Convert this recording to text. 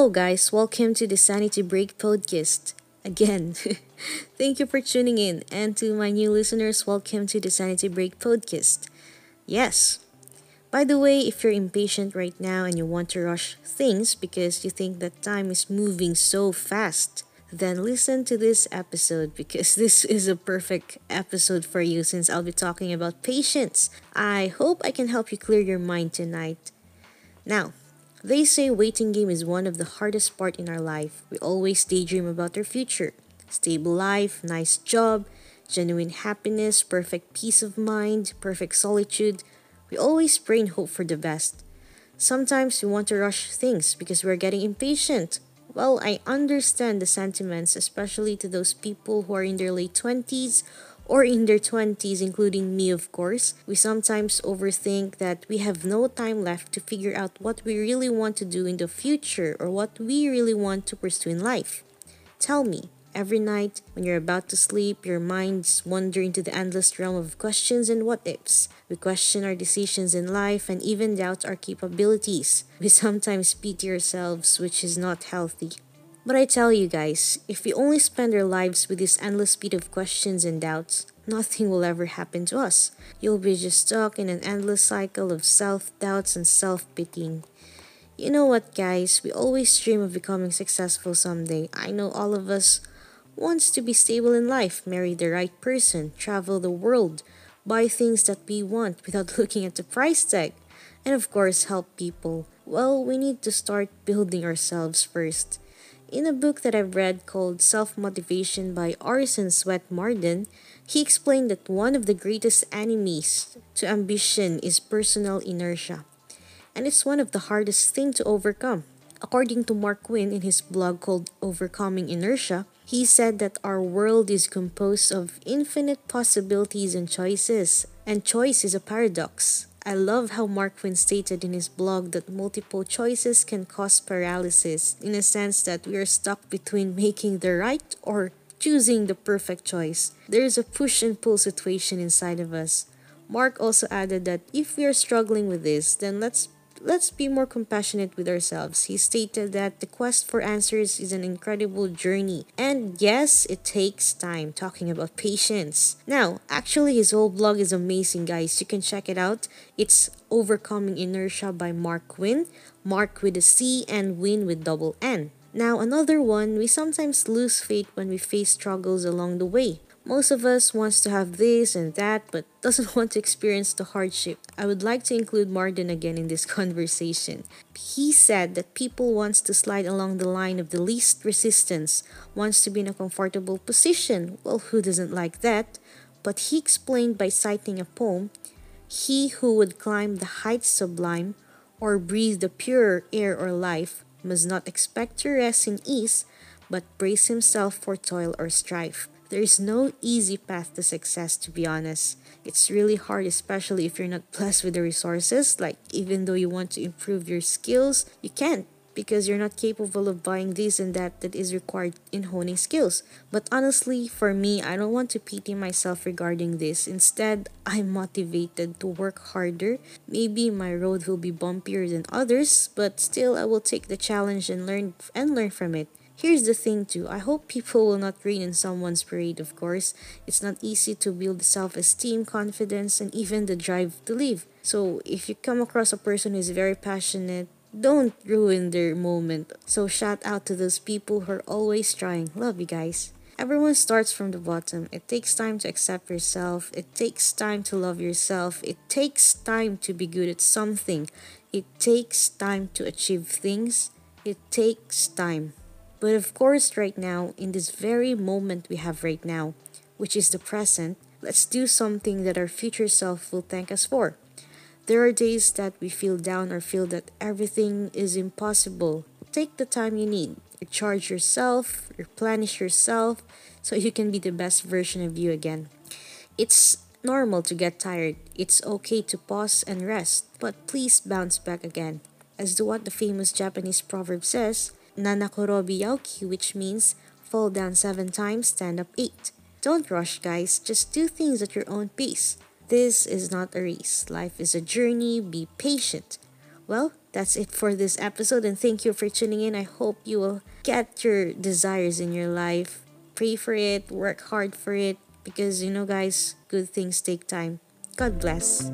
Hello, guys. Welcome to the Sanity Break podcast. Again, thank you for tuning in. And to my new listeners, welcome to the Sanity Break podcast. Yes. By the way, if you're impatient right now and you want to rush things because you think that time is moving so fast, then listen to this episode because this is a perfect episode for you since I'll be talking about patience. I hope I can help you clear your mind tonight. Now, they say waiting game is one of the hardest part in our life. We always daydream about our future. Stable life, nice job, genuine happiness, perfect peace of mind, perfect solitude. We always pray and hope for the best. Sometimes we want to rush things because we're getting impatient. Well, I understand the sentiments, especially to those people who are in their late 20s or in their 20s, including me, of course, we sometimes overthink that we have no time left to figure out what we really want to do in the future or what we really want to pursue in life. Tell me, every night when you're about to sleep, your minds wander into the endless realm of questions and what ifs. We question our decisions in life and even doubt our capabilities. We sometimes pity ourselves, which is not healthy. But I tell you guys, if we only spend our lives with this endless speed of questions and doubts, nothing will ever happen to us. You'll be just stuck in an endless cycle of self doubts and self pitying. You know what, guys? We always dream of becoming successful someday. I know all of us wants to be stable in life, marry the right person, travel the world, buy things that we want without looking at the price tag, and of course, help people. Well, we need to start building ourselves first. In a book that I've read called Self Motivation by Orison Swett Marden, he explained that one of the greatest enemies to ambition is personal inertia, and it's one of the hardest things to overcome. According to Marc Quinn in his blog called Overcoming Inertia, he said that our world is composed of infinite possibilities and choices, and choice is a paradox. I love how Marc Quinn stated in his blog that multiple choices can cause paralysis, in a sense that we are stuck between making the right or choosing the perfect choice. There is a push and pull situation inside of us. Marc also added that if we are struggling with this, then let's let's be more compassionate with ourselves. He stated that the quest for answers is an incredible journey. And yes, it takes time, talking about patience. Now, actually, his whole blog is amazing, guys. You can check it out. It's Overcoming Inertia by Marc Quinn. Marc with a C and Win with double N. Now, another one, we sometimes lose faith when we face struggles along the way. Most of us wants to have this and that but doesn't want to experience the hardship. I would like to include Marden again in this conversation. He said that people wants to slide along the line of the least resistance, wants to be in a comfortable position. Well, who doesn't like that? But he explained by citing a poem, he who would climb the heights sublime or breathe the purer air or life must not expect to rest in ease, but brace himself for toil or strife. There is no easy path to success, to be honest. It's really hard, especially if you're not blessed with the resources. Like, even though you want to improve your skills, you can't because you're not capable of buying this and that that is required in honing skills. But honestly, for me, I don't want to pity myself regarding this. Instead, I'm motivated to work harder. Maybe my road will be bumpier than others, but still I will take the challenge and learn and learn from it. Here's the thing too, I hope people will not rain in someone's parade, of course. It's not easy to build self-esteem, confidence, and even the drive to live. So if you come across a person who is very passionate, don't ruin their moment. So shout out to those people who are always trying. Love you guys. Everyone starts from the bottom. It takes time to accept yourself. It takes time to love yourself. It takes time to be good at something. It takes time to achieve things. It takes time. But of course, right now, in this very moment we have right now, which is the present, let's do something that our future self will thank us for. There are days that we feel down or feel that everything is impossible. Take the time you need. Recharge yourself, replenish yourself, so you can be the best version of you again. It's normal to get tired. It's okay to pause and rest, but please bounce back again. As to what the famous Japanese proverb says, Nanakorobi Yaoki, which means fall down seven times, stand up eight. Don't rush, guys. Just do things at your own pace. This is not a race. Life is a journey. Be patient. Well, that's it for this episode, and thank you for tuning in. I hope you will get your desires in your life. Pray for it, work hard for it, because you know, guys, good things take time. God bless.